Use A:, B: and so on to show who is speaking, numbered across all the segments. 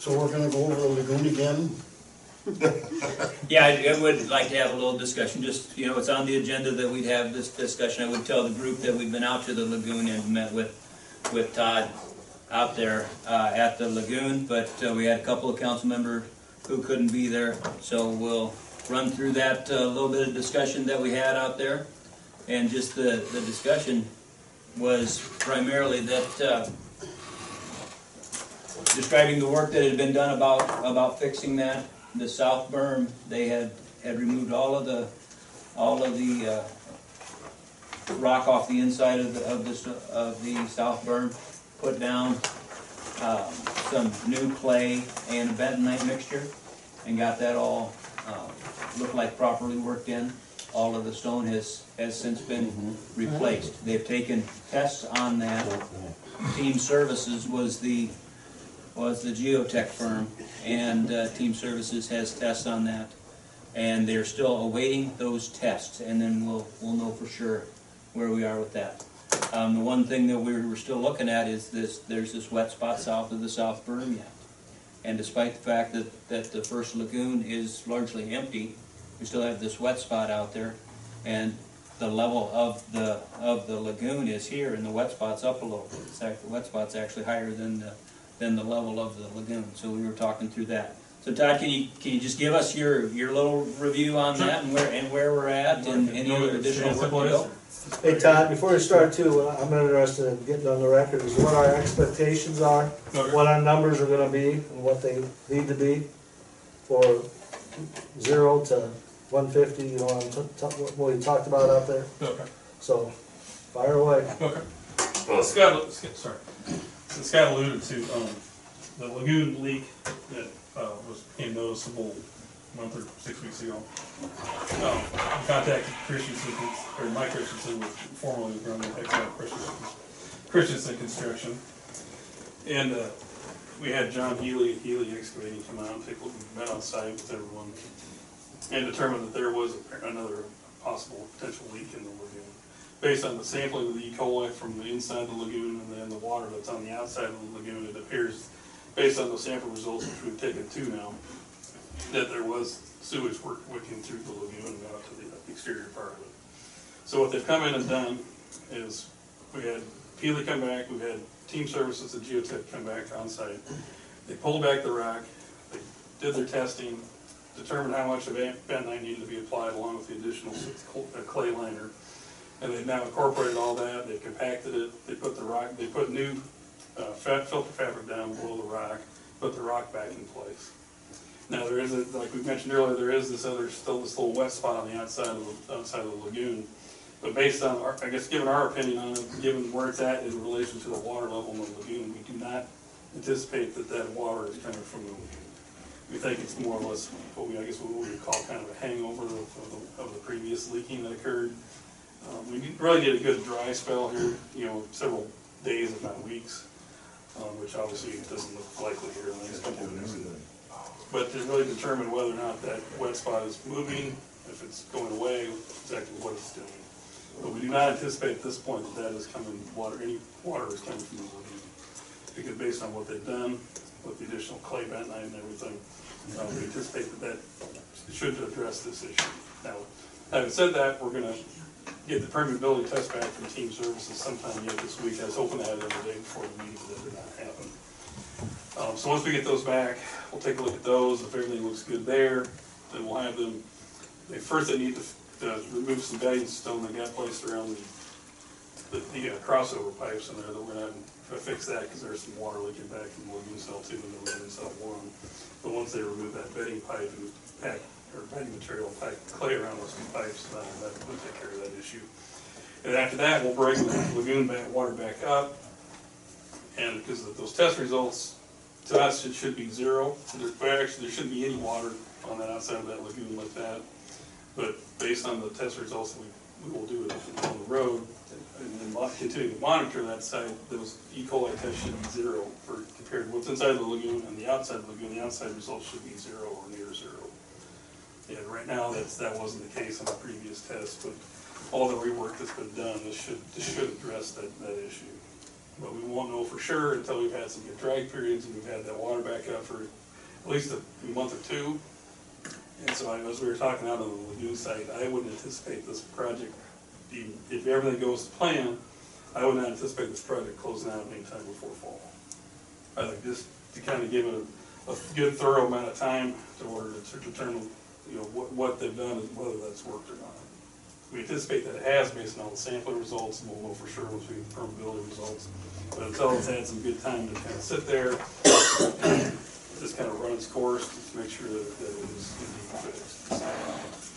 A: So we're gonna go over the lagoon again?
B: Yeah, I, I would like to have a little discussion, just, you know, it's on the agenda that we'd have this discussion. I would tell the group that we've been out to the lagoon and met with, with Todd out there, uh, at the lagoon, but, uh, we had a couple of council members who couldn't be there, so we'll run through that, uh, little bit of discussion that we had out there. And just the, the discussion was primarily that, uh, describing the work that had been done about, about fixing that, the south berm, they had, had removed all of the, all of the, uh, rock off the inside of the, of the, of the south berm, put down, um, some new clay and a bentonite mixture, and got that all, uh, looked like properly worked in. All of the stone has, has since been replaced. They've taken tests on that. Team Services was the, was the geotech firm, and uh, Team Services has tests on that. And they're still awaiting those tests, and then we'll, we'll know for sure where we are with that. Um, the one thing that we're, we're still looking at is this, there's this wet spot south of the south berm yet. And despite the fact that, that the first lagoon is largely empty, we still have this wet spot out there. And the level of the, of the lagoon is here, and the wet spot's up a little. In fact, the wet spot's actually higher than the, than the level of the lagoon, so we were talking through that. So Todd, can you, can you just give us your, your little review on that and where, and where we're at and any other additional work to go?
C: Hey Todd, before we start too, uh, I'm interested in getting on the record is what our expectations are,
D: Okay.
C: what our numbers are gonna be, and what they need to be for zero to one fifty, you know, what I'm t- t- what we talked about out there,
D: Okay,
C: so fire away.
D: okay. Well, Scott, Scott- sorry, So Scott alluded to, um, the lagoon leak that, uh, was, became noticeable a month or six weeks ago. Um, I contacted Christensen, or Mike Christensen, with formerly with Grundy Textile Christensen, Christensen Construction. And, uh, we had John Healy, at Healy Excavating come out and take a look, met on site with everyone, and determined that there was another possible potential leak in the lagoon. Based on the sampling of the E. coli from the inside the lagoon and the water that's on the outside of the lagoon, it appears, based on those sample results, which we've taken two now, that there was sewage work wicking through the lagoon and out to the exterior part of it. So what they've come in and done is, we had Healy come back, we had Team Services and Geotech come back on site. They pulled back the rock, they did their testing, determined how much of bentonite needed to be applied along with the additional uh, clay liner. And they've now incorporated all that, they compacted it, they put the rock, they put new, uh, filter fabric down below the rock, put the rock back in place. Now, there is, a like we mentioned earlier, there is this other, still this little wet spot on the outside of the, outside of the lagoon. But based on, our I guess, given our opinion on it, given where it's at in relation to the water level in the lagoon, we do not anticipate that that water is coming from the lagoon. We think it's more or less what we, I guess, what we would call kind of a hangover of the, of the previous leaking that occurred. Um, we really did a good dry spell here, you know, several days, if not weeks, um, which obviously doesn't look likely here in the next couple of weeks. But to really determine whether or not that wet spot is moving, if it's going away, exactly what it's doing. But we do not anticipate at this point that that is coming, water, any water is coming from the lagoon. Because based on what they've done with the additional clay bentonite and everything, uh, we anticipate that that should address this issue. Now, having said that, we're gonna get the permeability test back from Team Services sometime yet this week. I was hoping to have it every day before the meeting, but that did not happen. Um, so once we get those back, we'll take a look at those. If everything looks good there, then we'll have them, they, first they need to, to remove some bedding stone that got placed around the, the, the uh, crossover pipes in there that we're gonna to fix that, cause there's some water leaking back from the lagoon cell two and the lagoon cell one. But once they remove that bedding pipe and pack, or bedding material, pack clay around those two pipes, then that will take care of that issue. And after that, we'll bring the lagoon back, water back up. And because of those test results, to us, it should be zero. There, actually, there shouldn't be any water on that outside of that lagoon like that. But based on the test results, we, we will do it on the road and then continue to monitor that site. Those E. coli tests should be zero for compared to what's inside the lagoon and the outside of the lagoon. The outside results should be zero or near zero. Yeah, right now, that's, that wasn't the case on the previous test, but all the rework that's been done, this should, this should address that, that issue. but we won't know for sure until we've had some good drag periods and we've had that water back up for at least a month or two. And so I- as we were talking out on the lagoon site, I wouldn't anticipate this project, if everything goes to plan, I would not anticipate this project closing out anytime before fall. I think just to kind of give it a, a good thorough amount of time to order to determine, you know, what, what they've done and whether that's worked or not. We anticipate that it has based on all the sampling results, and we'll know for sure once we get the permeability results. But until it's had some good time to kind of sit there, just kind of run its course, to make sure that, that it is indeed fixed.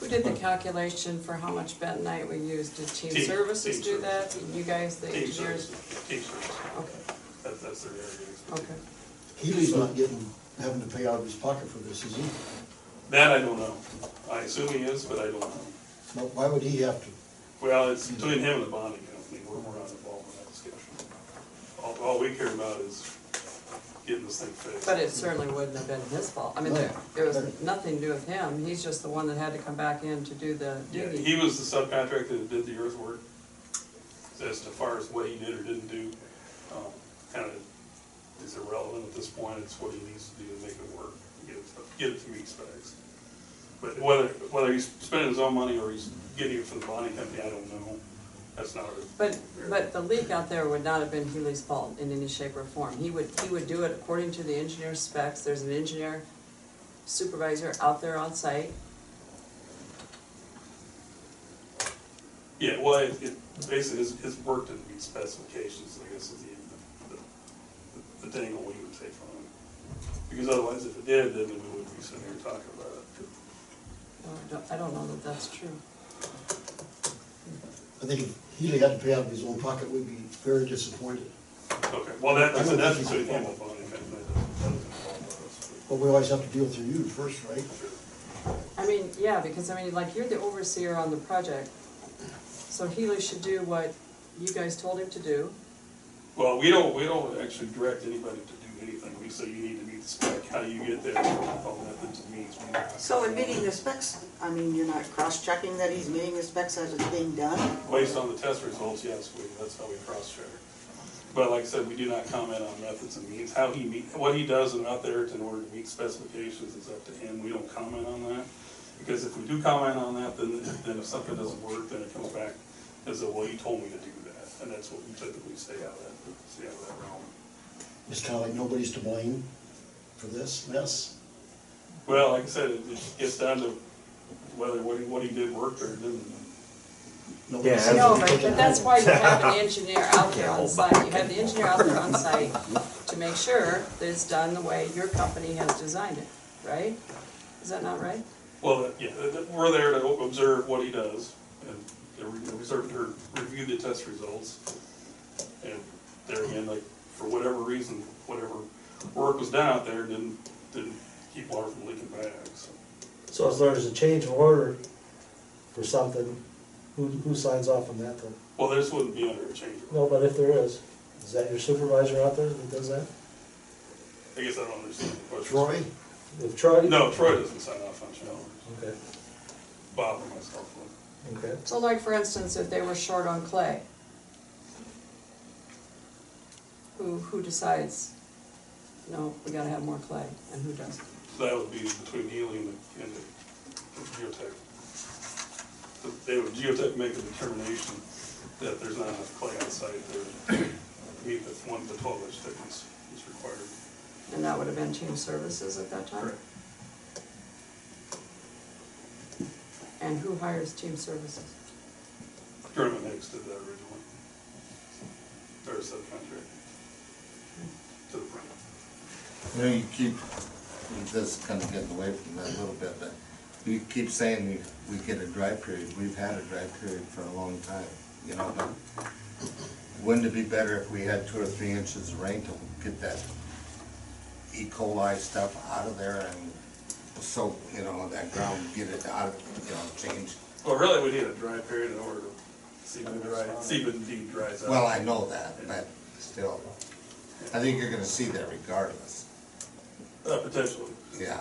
E: Who did the calculation for how much bentonite we used? Did Team
D: Team-
E: Services
D: Team
E: do that? You guys, the
D: Team
E: engineers?
D: services, team services,
E: Okay,
D: that, that's their area of expertise.
E: okay.
A: Healy's not getting, having to pay out of his pocket for this, is he?
D: That I don't know. I assume he is, but I don't know.
A: Now, Why would he have to?
D: Well, it's between him and the bonding company, we're, we're not involved in that discussion. All, all we care about is getting this thing fixed.
E: But it certainly wouldn't have been his fault. I mean, there, there was nothing to do with him. He's just the one that had to come back in to do the
D: Yeah,
E: digging.
D: he was the subcontractor that did the earthwork. As to far as what he did or didn't do, um, kind of is irrelevant at this point, it's what he needs to do to make it work, get it, get it to meet specs. But whether, whether he's spending his own money or he's getting it from the bonding company, I don't know. That's not our,
E: But, but the leak out there would not have been Healy's fault in any shape or form. He would, he would do it according to the engineer's specs. There's an engineer supervisor out there on site.
D: Yeah, well, it, it, basically, his, his work didn't meet specifications, I guess is the, the, the dangle we would take from him. Because otherwise, if it did, then we wouldn't be sitting here talking about it.
E: Well, I don't, I don't know that that's true.
A: I think if Healy had to pay out of his own pocket, we'd be very disappointed.
D: Okay, well, that,
A: I
D: that's,
A: don't
D: that's
A: think
D: between
A: he's
D: him and that, that doesn't involve us.
A: But we always have to deal through you first, right?
E: I mean, yeah, because I mean, like, you're the overseer on the project. So Healy should do what you guys told him to do.
D: Well, we don't, we don't actually direct anybody to do anything, we say you need to meet the spec, how do you get there, all methods and means.
F: So in meeting the specs, I mean, you're not cross-checking that he's meeting the specs as it's being done?
D: Based on the test results, yes, we, that's how we cross-check. But like I said, we do not comment on methods and means, how he meet, what he does and out there in order to meet specifications is up to him, we don't comment on that. Because if we do comment on that, then, then if something doesn't work, then it comes back as a, well, you told me to do that, and that's what we typically stay out of that, stay out of that realm.
A: It's kind of like nobody's to blame for this mess.
D: Well, like I said, it it gets down to whether what he, what he did worked or didn't.
A: Nobody
G: Yeah,
A: says
E: No, but,
A: taken
E: but that's why you have an engineer out there on site. You have the engineer out there on site to make sure that it's done the way your company has designed it, right? Is that not right?
D: Well, uh, yeah, th- th- we're there to observe what he does and to re- observe, or review the test results. And there again, like, for whatever reason, whatever work was done out there didn't, didn't keep water from leaking back, so.
C: So if there's a change of order for something, who, who signs off on that then?
D: Well, this wouldn't be under a change order.
C: No, but if there is, is that your supervisor out there that does that?
D: I guess I don't understand the question.
A: Troy,
C: If Troy?
D: No, Troy doesn't sign off on change orders.
C: Okay,
D: Bob and myself would.
C: okay.
E: So like, for instance, if they were short on clay, who, who decides, no, we gotta have more clay, and who doesn't?
D: So that would be between Healy and the, geotech. The- They would, geotech make a determination that there's not enough clay on site to meet the one, the twelve inch thickness is required.
E: And that would have been team services at that time? And who hires team services?
D: German Hicks did that originally. They're a subcontractor. To the front.
G: You know, you keep, this is kind of getting away from that a little bit, but you keep saying we, we get a dry period. We've had a dry period for a long time, you know, but wouldn't it be better if we had two or three inches of rain to get that E. coli stuff out of there and so, you know, that ground, get it out, of, you know, change?
D: Well, really, we need a dry period in order to see if it dry, see if it indeed dries out.
G: Well, I know that, but still, I think you're gonna see that regardless,
D: Uh, potentially.
G: yeah.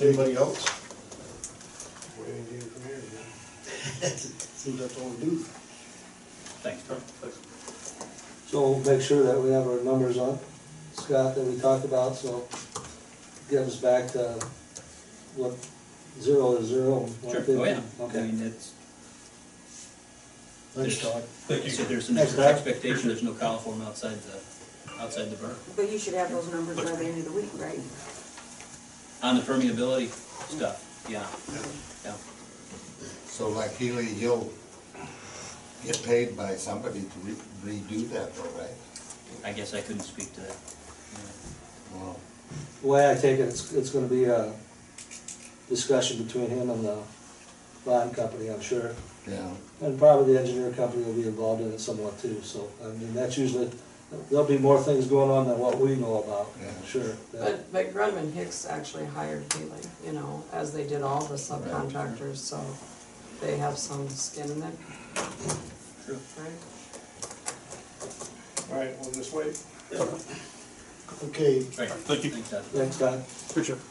A: anybody else? Waiting to hear from here, yeah. Seems that's all we do.
B: Thanks, Tom.
D: Thanks.
C: So make sure that we have our numbers on, Scott, that we talked about, so get us back to what, zero is zero, and one
B: Sure,
C: fifty?
B: oh yeah, I
C: Okay,
B: mean, it's,
A: Thanks, Todd.
D: Thank you.
B: so there's an
C: Thanks, Doug.
B: expectation, there's no coliform outside the, outside the berm.
F: But you should have those numbers by the end of the week, right?
B: On the permeability stuff, yeah, yeah.
G: So like Healy, you'll get paid by somebody to re- redo that though, right?
B: I guess I couldn't speak to that.
G: Well,
C: the way I take it, it's, it's gonna be a discussion between him and the bond company, I'm sure.
G: Yeah,
C: And probably the engineer company will be involved in it somewhat too, so, I mean, that's usually, there'll be more things going on than what we know about,
G: Yeah.
C: sure. yeah.
E: But, but Grunman Hicks actually hired Healy, you know, as they did all the subcontractors, so they have some skin in it.
B: True.
E: Right?
H: All right, we'll just wait.
A: Okay,
D: Thank you.
B: thanks, Todd.
C: Thanks, Todd.
H: Appreciate it.